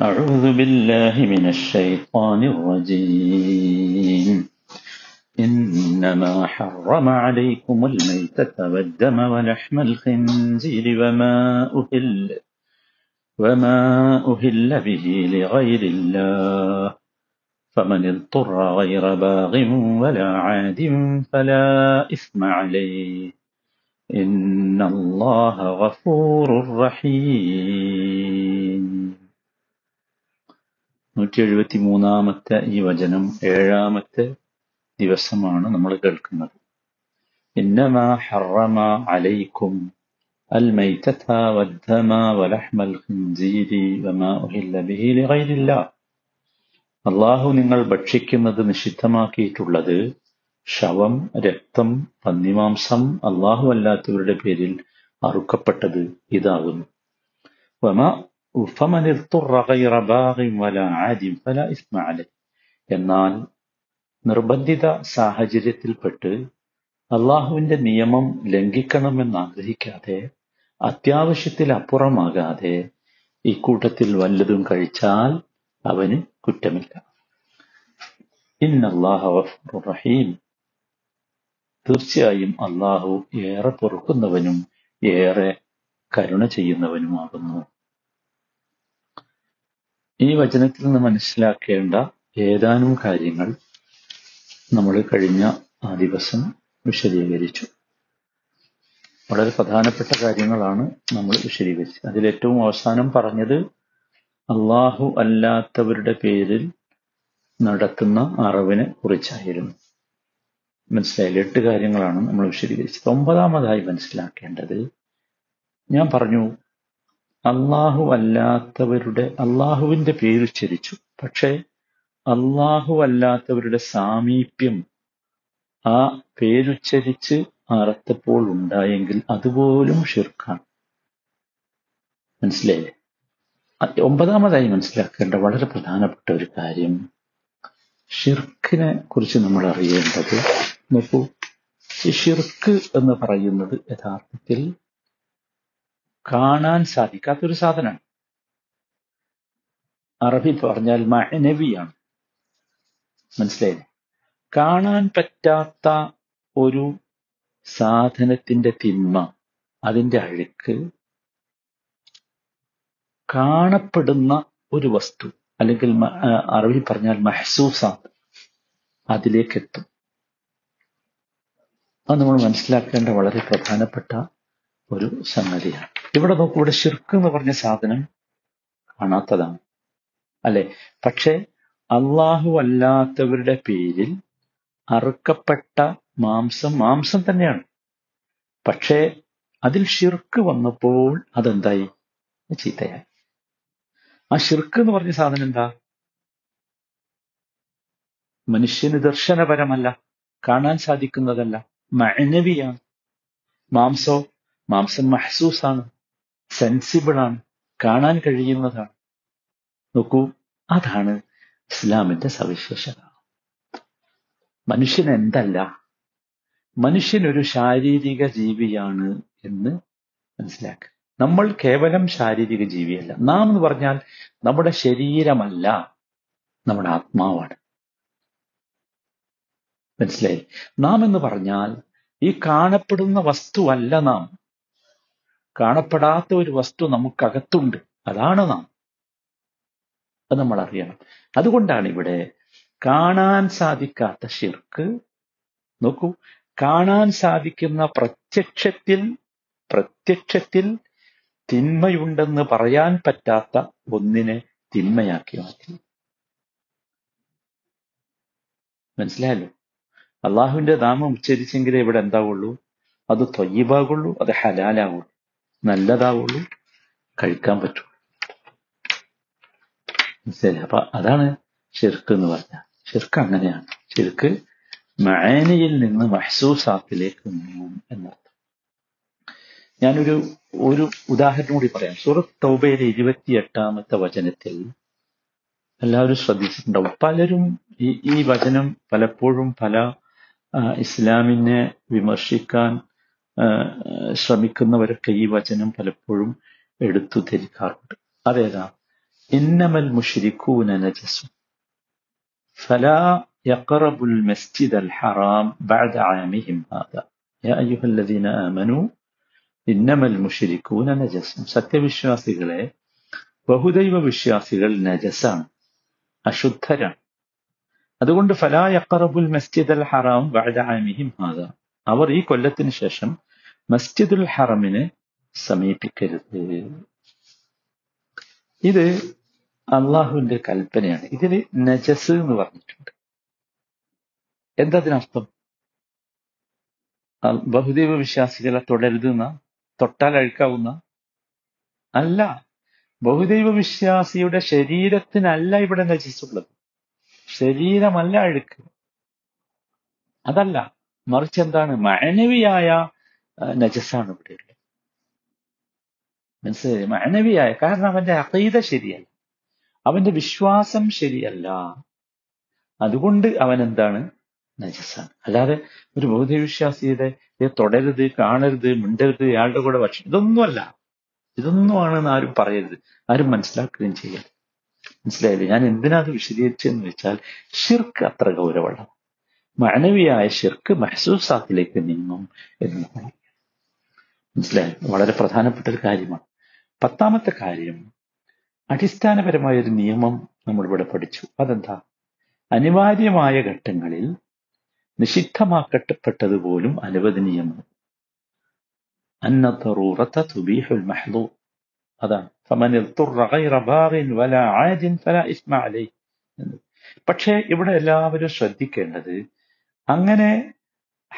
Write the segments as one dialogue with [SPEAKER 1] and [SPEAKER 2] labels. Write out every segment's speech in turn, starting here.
[SPEAKER 1] أعوذ بالله من الشيطان الرجيم. إنما حرم عليكم الميتة والدم ولحم الخنزير وما أهل وما أهل به لغير الله. فمن اضطر غير باغ ولا عاد فلا إثم عليه. إن الله غفور رحيم. നൂറ്റി എഴുപത്തി മൂന്നാമത്തെ ഈ വചനം ഏഴാമത്തെ ദിവസമാണ് നമ്മൾ കേൾക്കുന്നത്. ഹറമ അലൈക്കും വദ്ദമ വലഹ്മൽ വമാ ഉഹില്ല ബിഹി അള്ളാഹു നിങ്ങൾ ഭക്ഷിക്കുന്നത് നിഷിദ്ധമാക്കിയിട്ടുള്ളത് ശവം രക്തം പന്നിമാംസം അള്ളാഹു അല്ലാത്തവരുടെ പേരിൽ അറുക്കപ്പെട്ടത് ഇതാകുന്നു. فمن اضطر غير باغ ولا عاد فلا إثم عليه എന്നാൽ നിർബന്ധിത സാഹചര്യത്തിൽപ്പെട്ട് അള്ളാഹുവിന്റെ നിയമം ലംഘിക്കണമെന്ന് ആഗ്രഹിക്കാതെ അത്യാവശ്യത്തിൽ അപ്പുറമാകാതെ ഇക്കൂട്ടത്തിൽ വല്ലതും കഴിച്ചാൽ അവന് കുറ്റമില്ല ഇന്നല്ലാഹ റഹീം തീർച്ചയായും അള്ളാഹു ഏറെ പൊറുക്കുന്നവനും ഏറെ കരുണ ചെയ്യുന്നവനുമാകുന്നു ഈ വചനത്തിൽ നിന്ന് മനസ്സിലാക്കേണ്ട ഏതാനും കാര്യങ്ങൾ നമ്മൾ കഴിഞ്ഞ ആ ദിവസം വിശദീകരിച്ചു. വളരെ പ്രധാനപ്പെട്ട കാര്യങ്ങളാണ് നമ്മൾ വിശദീകരിച്ചത്. അതിലേറ്റവും അവസാനം പറഞ്ഞത് അള്ളാഹു അല്ലാത്തവരുടെ പേരിൽ നടത്തുന്ന അറിവിനെ കുറിച്ചായിരുന്നു. മനസ്സിലായില്ല? എട്ട് കാര്യങ്ങളാണ് നമ്മൾ വിശദീകരിച്ചത്. ഒമ്പതാമതായി മനസ്സിലാക്കേണ്ടത് ഞാൻ പറഞ്ഞു അള്ളാഹു അല്ലാത്തവരുടെ അള്ളാഹുവിന്റെ പേര് ചരിച്ചു പക്ഷേ അള്ളാഹു അല്ലാത്തവരുടെ സാമീപ്യം ആ പേരുച്ചരിച്ച് അറത്തപ്പോൾ ഉണ്ടായെങ്കിൽ അതുപോലും ഷിർക്കാണ്. മനസ്സിലായില്ലേ? ഒമ്പതാമതായി മനസ്സിലാക്കേണ്ട വളരെ പ്രധാനപ്പെട്ട ഒരു കാര്യം ഷിർക്കിനെ കുറിച്ച് നമ്മൾ അറിയേണ്ടത് നോക്കൂ ഷിർക്ക് എന്ന് പറയുന്നത് യഥാർത്ഥത്തിൽ കാണാൻ സാധിക്കാത്തൊരു സാധനമാണ്. അറബി പറഞ്ഞാൽ മഹനവിയാണ് മനസ്സിലായി കാണാൻ പറ്റാത്ത ഒരു സാധനത്തിന്റെ തിന്മ അതിന്റെ അഴുക്ക് കാണപ്പെടുന്ന ഒരു വസ്തു അല്ലെങ്കിൽ അറബി പറഞ്ഞാൽ മഹസൂസാത്ത് അതിലേക്കെത്തും. അത് നമ്മൾ മനസ്സിലാക്കേണ്ട വളരെ പ്രധാനപ്പെട്ട ഒരു സംഗതിയാണ്. ഇവിടെ നോക്കൂ ഇവിടെ ശിർക്ക് എന്ന് പറഞ്ഞ സാധനം കാണാത്തതാണ്. അല്ലെ? പക്ഷെ അള്ളാഹു അല്ലാത്തവരുടെ പേരിൽ അറുക്കപ്പെട്ട മാംസം മാംസം തന്നെയാണ്. പക്ഷേ അതിൽ ഷിർക്ക് വന്നപ്പോൾ അതെന്തായി? ചീത്തയായി. ആ ഷിർക്ക് എന്ന് പറഞ്ഞ സാധനം എന്താ? മനുഷ്യന് ദർശനപരമല്ല കാണാൻ സാധിക്കുന്നതല്ല മഴനവിയാണ് മാംസോ മാംസം മഹസൂസാണ് സെൻസിബിളാണ് കാണാൻ കഴിയുന്നതാണ്. നോക്കൂ അതാണ് ഇസ്ലാമിന്റെ സവിശേഷത. മനുഷ്യൻ എന്തല്ല മനുഷ്യൻ ഒരു ശാരീരിക ജീവിയാണ് എന്ന് മനസ്സിലാക്കുക. നമ്മൾ കേവലം ശാരീരിക ജീവിയല്ല. നാം എന്ന് പറഞ്ഞാൽ നമ്മുടെ ശരീരമല്ല നമ്മുടെ ആത്മാവാണ്. മനസ്സിലായി? നാം എന്ന് പറഞ്ഞാൽ ഈ കാണപ്പെടുന്ന വസ്തുവല്ല നാം. കാണപ്പെടാത്ത ഒരു വസ്തു നമുക്കകത്തുണ്ട്. അതാണ് നാം. അത് നമ്മൾ അറിയണം അതുകൊണ്ടാണ് ഇവിടെ കാണാൻ സാധിക്കാത്ത ശിർക്ക്. നോക്കൂ കാണാൻ സാധിക്കുന്ന പ്രത്യക്ഷത്തിൽ പ്രത്യക്ഷത്തിൽ തിന്മയുണ്ടെന്ന് പറയാൻ പറ്റാത്ത ഒന്നിനെ തിന്മയാക്കി മാറ്റി. മനസ്സിലായല്ലോ? അള്ളാഹുവിന്റെ നാമം ഉച്ചരിച്ചെങ്കിലേ ഇവിടെ എന്താവുള്ളൂ? അത് തൊയ്യബാകുള്ളൂ അത് ഹലാലാവുള്ളൂ. നല്ലതാവുള്ളൂ. കഴിക്കാൻ പറ്റുള്ളൂ മനസ്സിലായി അപ്പൊ അതാണ് ഷിർക്ക് എന്ന് പറഞ്ഞ ഷിർക്ക് അങ്ങനെയാണ്. ഷിർക്ക് മഅനയിൽ നിന്ന് മഹസൂസാത്തിലേക്ക് നീങ്ങും എന്നർത്ഥം. ഞാനൊരു ഒരു ഉദാഹരണം കൂടി പറയാം. സൂറത്ത് തൗബയിലെ ഇരുപത്തിയെട്ടാമത്തെ വചനത്തിൽ എല്ലാവരും ശ്രദ്ധിച്ചിട്ടുണ്ടാവും. പലരും ഈ ഈ വചനം പലപ്പോഴും പല ഇസ്ലാമിനെ വിമർശിക്കാൻ ശ്രമിക്കുന്നവരൊക്കെ ഈ വചനം പലപ്പോഴും എടുത്തു ധരിക്കാറുണ്ട് അതേതാ إنما المشركون نجس فلا يقربوا المسجد الحرام بعد عامهم هذا يا أيها الذين آمنوا إنما المشركون نجس സത്യവിശ്വാസികളെ ബഹുദൈവ വിശ്വാസികൾ നജസാണ് അശുദ്ധരാണ് അതുകൊണ്ട് ഫലാ യഖറബുൽ മസ്ജിദ് അൽ ഹറാം ബഅദ ആമിഹിം ഹാദ അവർ ഈ കൊല്ലത്തിന് ശേഷം മസ്ജിദുൽ ഹറമിനെ സമീപിക്കരുത്. ഇത് അള്ളാഹുവിന്റെ കൽപ്പനയാണ്. ഇതിന് നജസ് എന്ന് പറഞ്ഞിട്ടുണ്ട്. എന്താ അതിനർത്ഥം? ബഹുദൈവ വിശ്വാസികളെ തുടരുത് എന്ന തൊട്ടാൽ അഴുക്കാവുന്ന? അല്ല. ബഹുദൈവ വിശ്വാസിയുടെ ശരീരത്തിനല്ല ഇവിടെ നജസ്സുള്ളത്. ശരീരമല്ല അഴുക്ക്. അതല്ല. മറിച്ച് എന്താണ്? മാനവിയായ ആ, നജസാണ് ഇവിടെ ഉള്ളത്. മനസ്സിലായി? മാനവിയായ കാരണം അവന്റെ അതീത ശരിയല്ല. അവന്റെ വിശ്വാസം ശരിയല്ല. അതുകൊണ്ട് അവൻ എന്താണ് നജസാണ്. അല്ലാതെ ഒരു ബൗദ്ധവിശ്വാസിയുടെ തുടരുത് കാണരുത് മിണ്ടരുത് ഇയാളുടെ കൂടെ ഭക്ഷണം ഇതൊന്നുമല്ല. ഇതൊന്നുമാണെന്ന് ആരും പറയരുത്. ആരും മനസ്സിലാക്കുകയും ചെയ്യരുത്. മനസ്സിലായില്ലേ? ഞാൻ എന്തിനാ അത് വിശദീകരിച്ചെന്ന് വെച്ചാൽ ഷിർക്ക് അത്ര ഗൗരവമുള്ള. മാനവിയായ ഷിർക്ക് മഹസൂസാത്തിലേക്ക് നീങ്ങും എന്ന് മനസ്സിലായി? വളരെ പ്രധാനപ്പെട്ട ഒരു കാര്യമാണ്. പത്താമത്തെ കാര്യം അടിസ്ഥാനപരമായ ഒരു നിയമം നമ്മൾ ഇവിടെ പഠിച്ചു. അതെന്താ? അനിവാര്യമായ ഘട്ടങ്ങളിൽ നിഷിദ്ധമാക്കപ്പെട്ടതുപോലും അനുവദനീയമാണ് അതാണ്. പക്ഷേ ഇവിടെ എല്ലാവരും ശ്രദ്ധിക്കേണ്ടത് അങ്ങനെ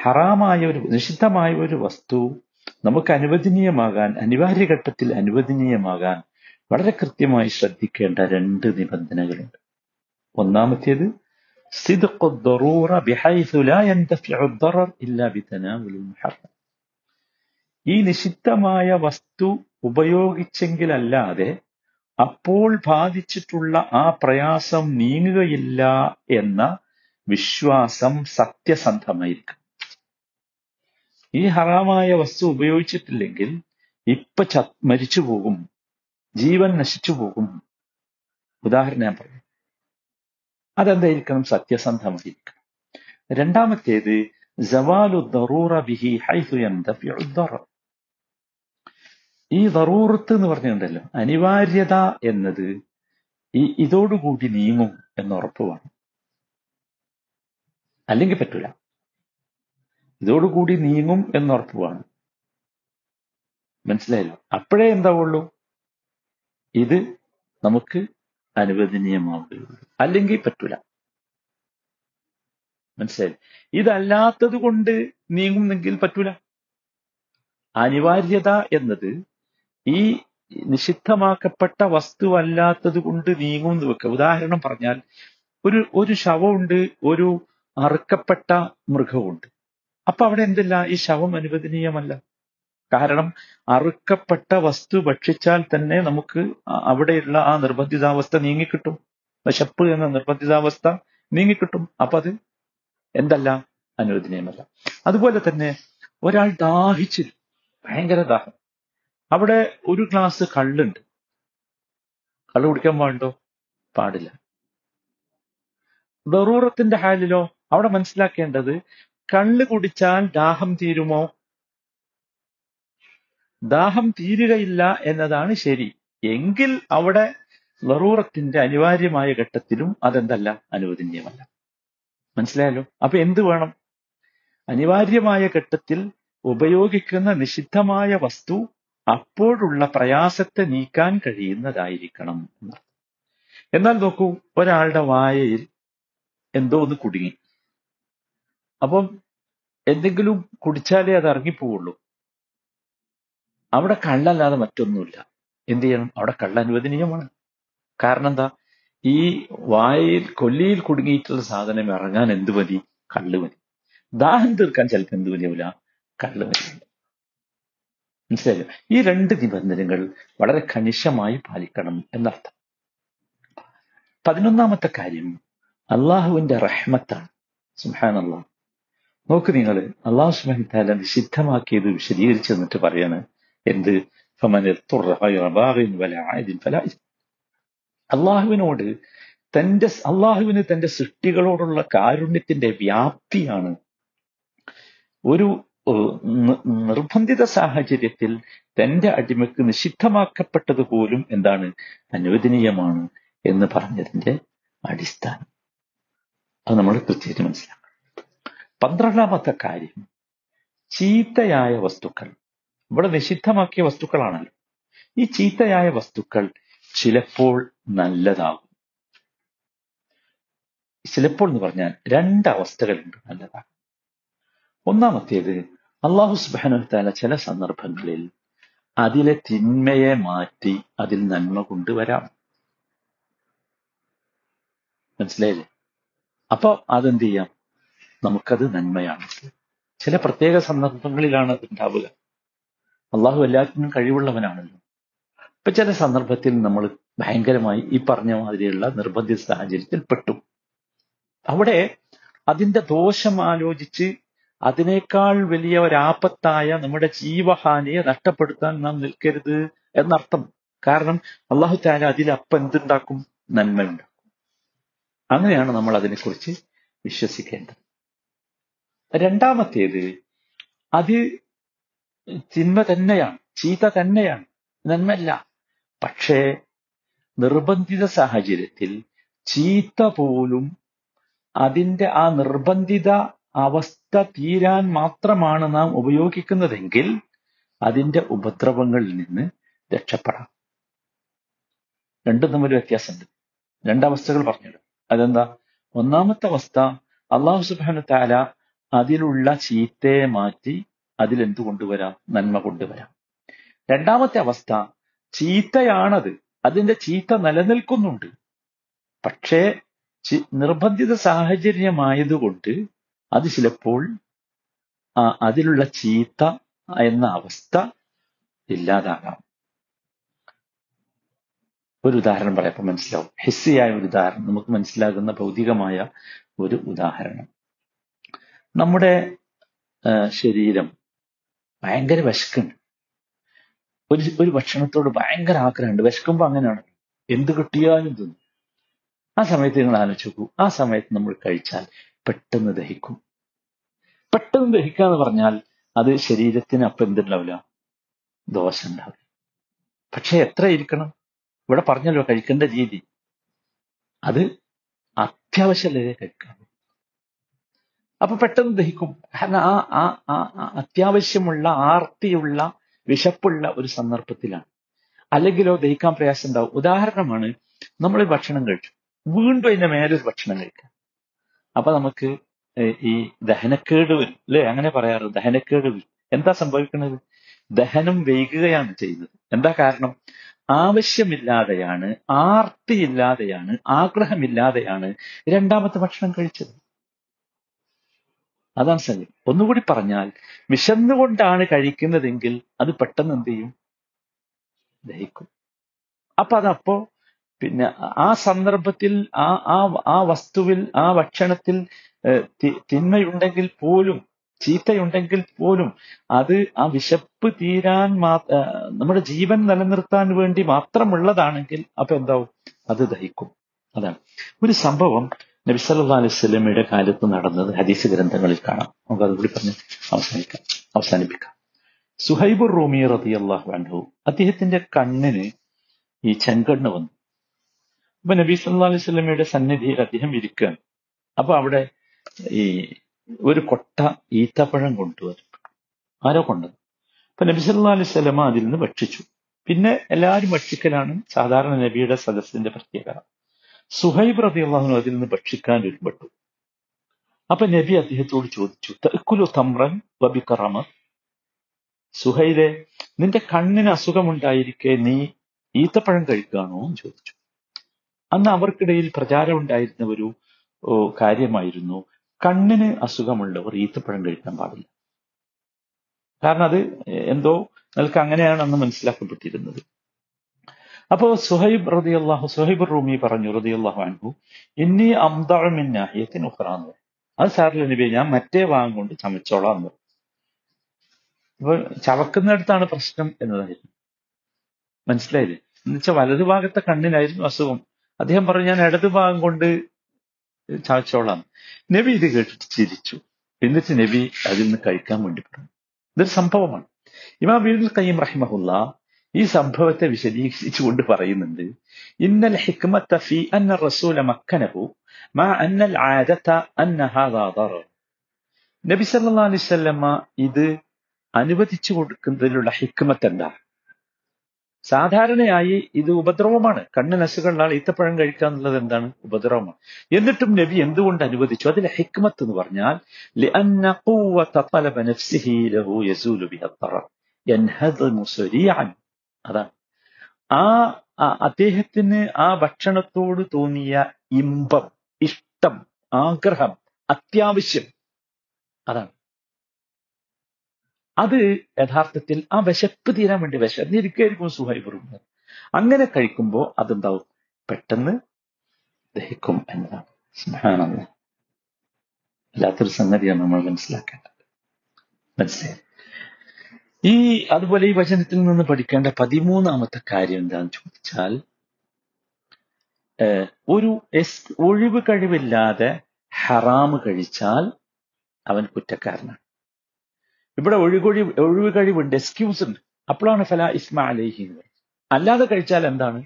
[SPEAKER 1] ഹറാമായ ഒരു നിഷിദ്ധമായ ഒരു വസ്തു നമുക്ക് അനുവദനീയമാകാൻ അനിവാര്യ ഘട്ടത്തിൽ അനുവദനീയമാകാൻ വളരെ കൃത്യമായി ശ്രദ്ധിക്കേണ്ട രണ്ട് നിബന്ധനകളുണ്ട്. ഒന്നാമത്തേത് ഈ നിഷിദ്ധമായ വസ്തു ഉപയോഗിച്ചെങ്കിലല്ലാതെ അപ്പോൾ ബാധിച്ചിട്ടുള്ള ആ പ്രയാസം നീങ്ങുകയില്ല എന്ന വിശ്വാസം സത്യസന്ധമായിരിക്കും ഈ ഹറാമായ വസ്തു ഉപയോഗിച്ചിട്ടില്ലെങ്കിൽ ഇപ്പൊ ച മരിച്ചു പോകും. ജീവൻ നശിച്ചു പോകും. ഉദാഹരണം ഞാൻ പറയും. അതെന്തായിരിക്കണം? സത്യസന്ധമായിരിക്കണം. രണ്ടാമത്തേത് ജവാലു ദറൂറ ബിഹി ഹൈഫു ഈ ദറൂറത്ത് എന്ന് പറഞ്ഞിട്ടുണ്ടല്ലോ അനിവാര്യത എന്നത് ഈ ഇതോടുകൂടി നീങ്ങും എന്ന് ഉറപ്പ് വേണം. അല്ലെങ്കിൽ പറ്റൂല. ഇതോടുകൂടി നീങ്ങും എന്നുറപ്പുമാണ് മനസ്സിലായല്ലോ? അപ്പോഴേ എന്താവുള്ളൂ? ഇത് നമുക്ക് അനുവദനീയമാവുകയുള്ളൂ. അല്ലെങ്കിൽ പറ്റൂല. മനസ്സിലായി ഇതല്ലാത്തത് കൊണ്ട് നീങ്ങുന്നെങ്കിൽ പറ്റൂല. അനിവാര്യത എന്നത് ഈ നിഷിദ്ധമാക്കപ്പെട്ട വസ്തുവല്ലാത്തത് കൊണ്ട് നീങ്ങും എന്ന് വെക്കുക. ഉദാഹരണം പറഞ്ഞാൽ ഒരു ഒരു ശവമുണ്ട് ഒരു അറുക്കപ്പെട്ട മൃഗവുമുണ്ട് അപ്പൊ അവിടെ എന്തില്ല? ഈ ശവം അനുവദനീയമല്ല. കാരണം അറുക്കപ്പെട്ട വസ്തു ഭക്ഷിച്ചാൽ തന്നെ നമുക്ക് അവിടെയുള്ള ആ നിർബന്ധിതാവസ്ഥ നീങ്ങിക്കിട്ടും. വിശപ്പ് എന്ന നിർബന്ധിതാവസ്ഥ നീങ്ങിക്കിട്ടും. അപ്പൊ അത് എന്തല്ല? അനുവദനീയമല്ല. അതുപോലെ തന്നെ ഒരാൾ ദാഹിച്ചു ഭയങ്കര ദാഹം. അവിടെ ഒരു ഗ്ലാസ് കള്ളുണ്ട്. കള്ള് കുടിക്കാൻ പാടുണ്ടോ? പാടില്ല. ദറൂറത്തിന്റെ ഹാലിലോ? അവിടെ മനസ്സിലാക്കേണ്ടത് കള്ള് കുടിച്ചാൽ ദാഹം തീരുമോ? ദാഹം തീരുകയില്ല എന്നതാണ് ശരി. എങ്കിൽ അവിടെ ലറൂറത്തിന്റെ അനിവാര്യമായ ഘട്ടത്തിലും അതെന്തല്ല? അനുവദനീയമല്ല. മനസ്സിലായല്ലോ? അപ്പൊ എന്ത് വേണം? അനിവാര്യമായ ഘട്ടത്തിൽ ഉപയോഗിക്കുന്ന നിഷിദ്ധമായ വസ്തു അപ്പോഴുള്ള പ്രയാസത്തെ നീക്കാൻ കഴിയുന്നതായിരിക്കണം എന്നാൽ നോക്കൂ ഒരാളുടെ വായയിൽ എന്തോ ഒന്ന് കുടുങ്ങി. അപ്പം എന്തെങ്കിലും കുടിച്ചാലേ അത് ഇറങ്ങിപ്പോവുള്ളൂ. അവിടെ കള്ളല്ലാതെ മറ്റൊന്നുമില്ല. എന്ത് ചെയ്യണം? അവിടെ കള്ള അനുവദനീയമാണ്. കാരണം എന്താ? ഈ വായിൽ കൊല്ലിയിൽ കുടുങ്ങിയിട്ടുള്ള സാധനം ഇറങ്ങാൻ എന്ത് മതി? കള്ള് മതി. ദാഹം തീർക്കാൻ ചിലപ്പോൾ എന്ത് മതിയാവില്ല കള്ള് മതി. മനസ്സിലായോ? ഈ രണ്ട് നിബന്ധനകൾ വളരെ കണിശമായി പാലിക്കണം എന്നർത്ഥം. പതിനൊന്നാമത്തെ കാര്യം അള്ളാഹുവിന്റെ റഹ്മത്താണ്. സുഹാൻ അള്ളാഹ് നോക്ക് നിങ്ങൾ അള്ളാഹു സുബാനിത്താല നിഷിദ്ധമാക്കിയത് വിശദീകരിച്ചു എന്നിട്ട് പറയാണ് എന്ത്? അള്ളാഹുവിനോട് തന്റെ അള്ളാഹുവിന് തന്റെ സൃഷ്ടികളോടുള്ള കാരുണ്യത്തിന്റെ വ്യാപ്തിയാണ്. ഒരു നിർബന്ധിത സാഹചര്യത്തിൽ തന്റെ അടിമക്ക് നിഷിദ്ധമാക്കപ്പെട്ടത് പോലും എന്താണ്? അനുവദനീയമാണ് എന്ന് പറഞ്ഞതിന്റെ അടിസ്ഥാനം. അത് നമ്മൾ കൃത്യമായിട്ട് മനസ്സിലാക്കും പന്ത്രണ്ടാമത്തെ കാര്യം. ചീത്തയായ വസ്തുക്കൾ. ഇവിടെ നിഷിദ്ധമാക്കിയ വസ്തുക്കളാണല്ലോ. ഈ ചീത്തയായ വസ്തുക്കൾ ചിലപ്പോൾ നല്ലതാകും. ചിലപ്പോൾ എന്ന് പറഞ്ഞാൽ രണ്ട് അവസ്ഥകളുണ്ട് നല്ലതാകും. ഒന്നാമത്തേത് അള്ളാഹു സുബാനുത്താല ചില സന്ദർഭങ്ങളിൽ അതിലെ തിന്മയെ മാറ്റി അതിൽ നന്മ കൊണ്ടുവരാം. മനസ്സിലായില്ലേ? അപ്പൊ അതെന്ത് ചെയ്യാം? നമുക്കത് നന്മയാണ്. ചില പ്രത്യേക സന്ദർഭങ്ങളിലാണ് അത് ഉണ്ടാവുക. അള്ളാഹു എല്ലാത്തിനും കഴിവുള്ളവനാണല്ലോ. ഇപ്പൊ ചില സന്ദർഭത്തിൽ നമ്മൾ ഭയങ്കരമായി ഈ പറഞ്ഞ മാതിരിയുള്ള നിർബന്ധിത സാഹചര്യത്തിൽ പെട്ടു. അവിടെ അതിന്റെ ദോഷം ആലോചിച്ച് അതിനേക്കാൾ വലിയ ഒരാപത്തായ നമ്മുടെ ജീവഹാനിയെ നഷ്ടപ്പെടുത്താൻ നാം നിൽക്കരുത് എന്നർത്ഥം. കാരണം അള്ളാഹു താല അപ്പ എന്തുണ്ടാക്കും? നന്മയുണ്ടാക്കും. അങ്ങനെയാണ് നമ്മൾ അതിനെക്കുറിച്ച് വിശ്വസിക്കേണ്ടത്. രണ്ടാമത്തേത് അത് തിന്മ തന്നെയാണ് ചീത്ത തന്നെയാണ് നന്മല്ല പക്ഷേ നിർബന്ധിത സാഹചര്യത്തിൽ ചീത്ത പോലും അതിന്റെ ആ നിർബന്ധിത അവസ്ഥ തീരാൻ മാത്രമാണ് നാം ഉപയോഗിക്കുന്നതെങ്കിൽ അതിന്റെ ഉപദ്രവങ്ങളിൽ നിന്ന് രക്ഷപ്പെടാം. രണ്ടും തമ്മിൽ വ്യത്യാസമുണ്ട്. രണ്ടവസ്ഥകൾ പറഞ്ഞിടും അതെന്താ? ഒന്നാമത്തെ അവസ്ഥ അള്ളാഹു സുബാനു താല അതിലുള്ള ചീത്തയെ മാറ്റി അതിലെന്ത് കൊണ്ടുവരാം? നന്മ കൊണ്ടുവരാം. രണ്ടാമത്തെ അവസ്ഥ ചീത്തയാണത്. അതിന്റെ ചീത്ത നിലനിൽക്കുന്നുണ്ട്. പക്ഷേ നിർബന്ധിത സാഹചര്യമായതുകൊണ്ട് അത് ചിലപ്പോൾ അതിലുള്ള ചീത്ത എന്ന അവസ്ഥ ഇല്ലാതാകാം. ഒരു ഉദാഹരണം പറയാം. മനസ്സിലാവും. ഹിസ്സിയായ ഒരു ഉദാഹരണം. നമുക്ക് മനസ്സിലാകുന്ന ഭൗതികമായ ഒരു ഉദാഹരണം. നമ്മുടെ ശരീരം ഭയങ്കര വിശക്കുണ്ട്. ഒരു ഒരു ഭക്ഷണത്തോട് ഭയങ്കര ആഗ്രഹമുണ്ട്. വിശക്കുമ്പോൾ അങ്ങനെയാണ്. എന്ത് കിട്ടിയാലും തിന്നും. ആ സമയത്ത് നിങ്ങൾ ആലോചിച്ച് നോക്കൂ. ആ സമയത്ത് നമ്മൾ കഴിച്ചാൽ പെട്ടെന്ന് ദഹിക്കും. പെട്ടെന്ന് ദഹിക്കുക എന്ന് പറഞ്ഞാൽ അത് ശരീരത്തിന് അപ്പം എന്തുണ്ടാവില്ല? ദോശ ഉണ്ടാവില്ല പക്ഷെ എത്ര ഇരിക്കണം? ഇവിടെ പറഞ്ഞല്ലോ കഴിക്കേണ്ട രീതി. അത് അത്യാവശ്യമല്ലേ കഴിക്കണം അപ്പൊ പെട്ടെന്ന് ദഹിക്കും. കാരണം ആ ആ ആ അത്യാവശ്യമുള്ള ആർത്തിയുള്ള വിശപ്പുള്ള ഒരു സന്ദർഭത്തിലാണ്. അല്ലെങ്കിലോ ദഹിക്കാൻ പ്രയാസം ഉണ്ടാവും ഉദാഹരണമാണ് നമ്മൾ ഭക്ഷണം കഴിച്ചു. വീണ്ടും അതിന്റെ മേലൊരു ഭക്ഷണം കഴിക്കാം അപ്പൊ നമുക്ക് ഈ ദഹനക്കേട് വരും. അല്ലെ? അങ്ങനെ പറയാറ്. ദഹനക്കേട് വരും. എന്താ സംഭവിക്കുന്നത്? ദഹനം വൈകുകയാണ് ചെയ്യുന്നത്. എന്താ കാരണം? ആവശ്യമില്ലാതെയാണ് ആർത്തിയില്ലാതെയാണ് ആഗ്രഹമില്ലാതെയാണ് രണ്ടാമത്തെ ഭക്ഷണം കഴിച്ചത്. അതാണ് സംഗതി ഒന്നുകൂടി പറഞ്ഞാൽ വിശന്നുകൊണ്ടാണ് കഴിക്കുന്നതെങ്കിൽ അത് പെട്ടെന്ന് എന്ത് ചെയ്യും? ദഹിക്കും. അപ്പൊ അതപ്പോ പിന്നെ ആ സന്ദർഭത്തിൽ ആ ആ ആ വസ്തുവിൽ ആ ഭക്ഷണത്തിൽ തിന്മയുണ്ടെങ്കിൽ പോലും ചീത്തയുണ്ടെങ്കിൽ പോലും അത് ആ വിശപ്പ് തീരാൻ നമ്മുടെ ജീവൻ നിലനിർത്താൻ വേണ്ടി മാത്രമുള്ളതാണെങ്കിൽ അപ്പൊ എന്താവും? അത് ദഹിക്കും. അതാണ്. ഒരു സംഭവം നബി സല്ലാ അലൈഹി സ്വലമിയുടെ കാലത്ത് നടന്നത് ഹദീസ് ഗ്രന്ഥങ്ങളിൽ കാണാം. നമുക്ക് അതുകൂടി പറഞ്ഞ് അവസാനിക്കാം. അവസാനിപ്പിക്കാം. സുഹൈബുർ റൂമി റളിയല്ലാഹു അൻഹു അദ്ദേഹത്തിന്റെ കണ്ണിന് ഈ ചെങ്കണ്ണ് വന്നു. അപ്പൊ നബി സല്ലാ അലൈഹി സ്വലമിയുടെ സന്നിധിയിൽ അദ്ദേഹം ഇരിക്കുകയാണ്. അപ്പൊ അവിടെ ഈ ഒരു കൊട്ട ഈത്തപ്പഴം കൊണ്ടുവരും ആരോ കൊണ്ടത്. അപ്പൊ നബി സല്ലാ അലൈഹി സ്വലമ അതിൽ നിന്ന് ഭക്ഷിച്ചു. പിന്നെ എല്ലാവരും ഭക്ഷിക്കലാണ് സാധാരണ നബിയുടെ സദസ്സിന്റെ പ്രത്യേകത. സുഹൈബ് റബി റളിയല്ലാഹു അതിൽ നിന്ന് ഭക്ഷിക്കാൻ ഒരുപെട്ടു അപ്പൊ നബി അദ്ദേഹത്തോട് ചോദിച്ചു തെക്കുലു തമ്രൻ ബബി കറമ സുഹൈബെ നിന്റെ കണ്ണിന് അസുഖമുണ്ടായിരിക്കെ നീ ഈത്തപ്പഴം കഴിക്കുകയാണോ എന്ന് ചോദിച്ചു. അന്ന് അവർക്കിടയിൽ പ്രചാരമുണ്ടായിരുന്ന ഒരു കാര്യമായിരുന്നു കണ്ണിന് അസുഖമുള്ളവർ ഈത്തപ്പഴം കഴിക്കാൻ പാടില്ല. കാരണം അത് എന്തോ നിനക്ക് അങ്ങനെയാണെന്ന് മനസ്സിലാക്കപ്പെട്ടിരുന്നത്. അപ്പോ സുഹൈബ് റതി അള്ളാഹു സുഹൈബ് റൂമി പറഞ്ഞു റതി അള്ളാഹു അൻഹു ഇന്നി അംദഉ ഉഹ്റാന്ന് അത് സാറില്ല നബി ഞാൻ മറ്റേ ഭാഗം കൊണ്ട് ചമച്ചോളാം. അപ്പൊ ചവക്കുന്നിടത്താണ് പ്രശ്നം എന്നതായിരുന്നു. മനസ്സിലായില്ലേ? എന്നുവെച്ചാൽ വലതു ഭാഗത്തെ കണ്ണിനായിരുന്നു അസുഖം. അദ്ദേഹം പറഞ്ഞു ഞാൻ ഇടതു ഭാഗം കൊണ്ട് ചവച്ചോളാം നബി ഇത് കേട്ടിട്ട് ചിരിച്ചു. എന്നിട്ട് നബി അതിൽ നിന്ന് കഴിക്കാൻ വേണ്ടി പറഞ്ഞു. ഇതൊരു സംഭവമാണ്. ഇമാം ബിൻ ഖയ്യിം റഹിമഹുല്ല ഈ സംഭവത്തെ വിശദീകരിച്ചുകൊണ്ട് പറയുന്നുണ്ട്. ഇന്നൽ ഹിക്മത്ത ഫി അന്ന റസൂല മക്കനഹു മാ അന്നൽ ആദത അന്ന ഹാദാ നബി സല്ലല്ലാഹു അലൈഹി വസല്ലമ ഇത് അനുവദിച്ചു കൊടുക്കുന്നതിലുള്ള ഹിക്മത്ത് എന്താ? സാധാരണയായി ഇത് ഉപദ്രവമാണ്. കണ്ണിന് അസുഖമുള്ള ഈത്തപ്പഴം കഴിക്കുക എന്നുള്ളത് എന്താണ്? ഉപദ്രവമാണ്. എന്നിട്ടും നബി എന്തുകൊണ്ട് അനുവദിച്ചു? അതിലെ ഹിക്മത്ത് എന്ന് പറഞ്ഞാൽ അതാണ് ആ അദ്ദേഹത്തിന് ആ ഭക്ഷണത്തോട് തോന്നിയ ഇമ്പം ഇഷ്ടം ആഗ്രഹം അത്യാവശ്യം. അതാണ് അത് യഥാർത്ഥത്തിൽ ആ വിശപ്പ് തീരാൻ വേണ്ടി വിശന്നിരിക്കുകയായിരിക്കും സുഹൈബ് റൂമിൽ. അങ്ങനെ കഴിക്കുമ്പോൾ അതെന്താവും? പെട്ടെന്ന് ദഹിക്കും എന്നതാണ്. സ്മഹാനല്ല അല്ലാത്തൊരു സംഗതിയാണ് നമ്മൾ മനസ്സിലാക്കേണ്ടത്. മനസ്സിലായി? ഈ അതുപോലെ ഈ വചനത്തിൽ നിന്ന് പഠിക്കേണ്ട പതിമൂന്നാമത്തെ കാര്യം എന്താണെന്ന് ചോദിച്ചാൽ ഒരു എസ് ഒഴിവ് കഴിവില്ലാതെ ഹറാമ് കഴിച്ചാൽ അവൻ കുറ്റക്കാരനാണ്. ഇവിടെ ഒഴികൊഴി ഒഴിവ് കഴിവുണ്ട് എക്സ്ക്യൂസ് ഉണ്ട്. അപ്പോഴാണ് ഫല ഇസ്മ എന്ന് പറയുന്നത്. അല്ലാതെ കഴിച്ചാൽ എന്താണ്?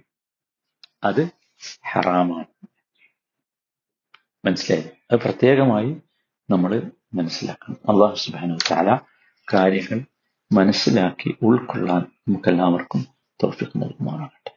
[SPEAKER 1] അത് ഹറാമാണ്. മനസ്സിലായി? അത് പ്രത്യേകമായി നമ്മൾ മനസ്സിലാക്കണം. അള്ളാഹു സുബാനു താല കാര്യങ്ങൾ മനസ്സിലാക്കി ഉൾക്കൊള്ളാൻ നമുക്കെല്ലാവർക്കും തൗഫീഖ് നൽകുമാറാകട്ടെ.